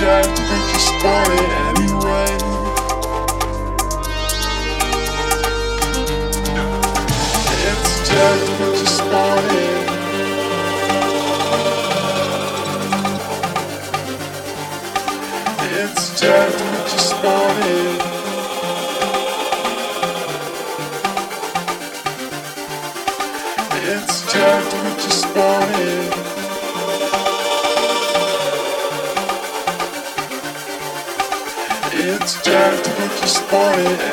subject, we can start it anyway. Interject, we can start it. Interject, we can start it. for it.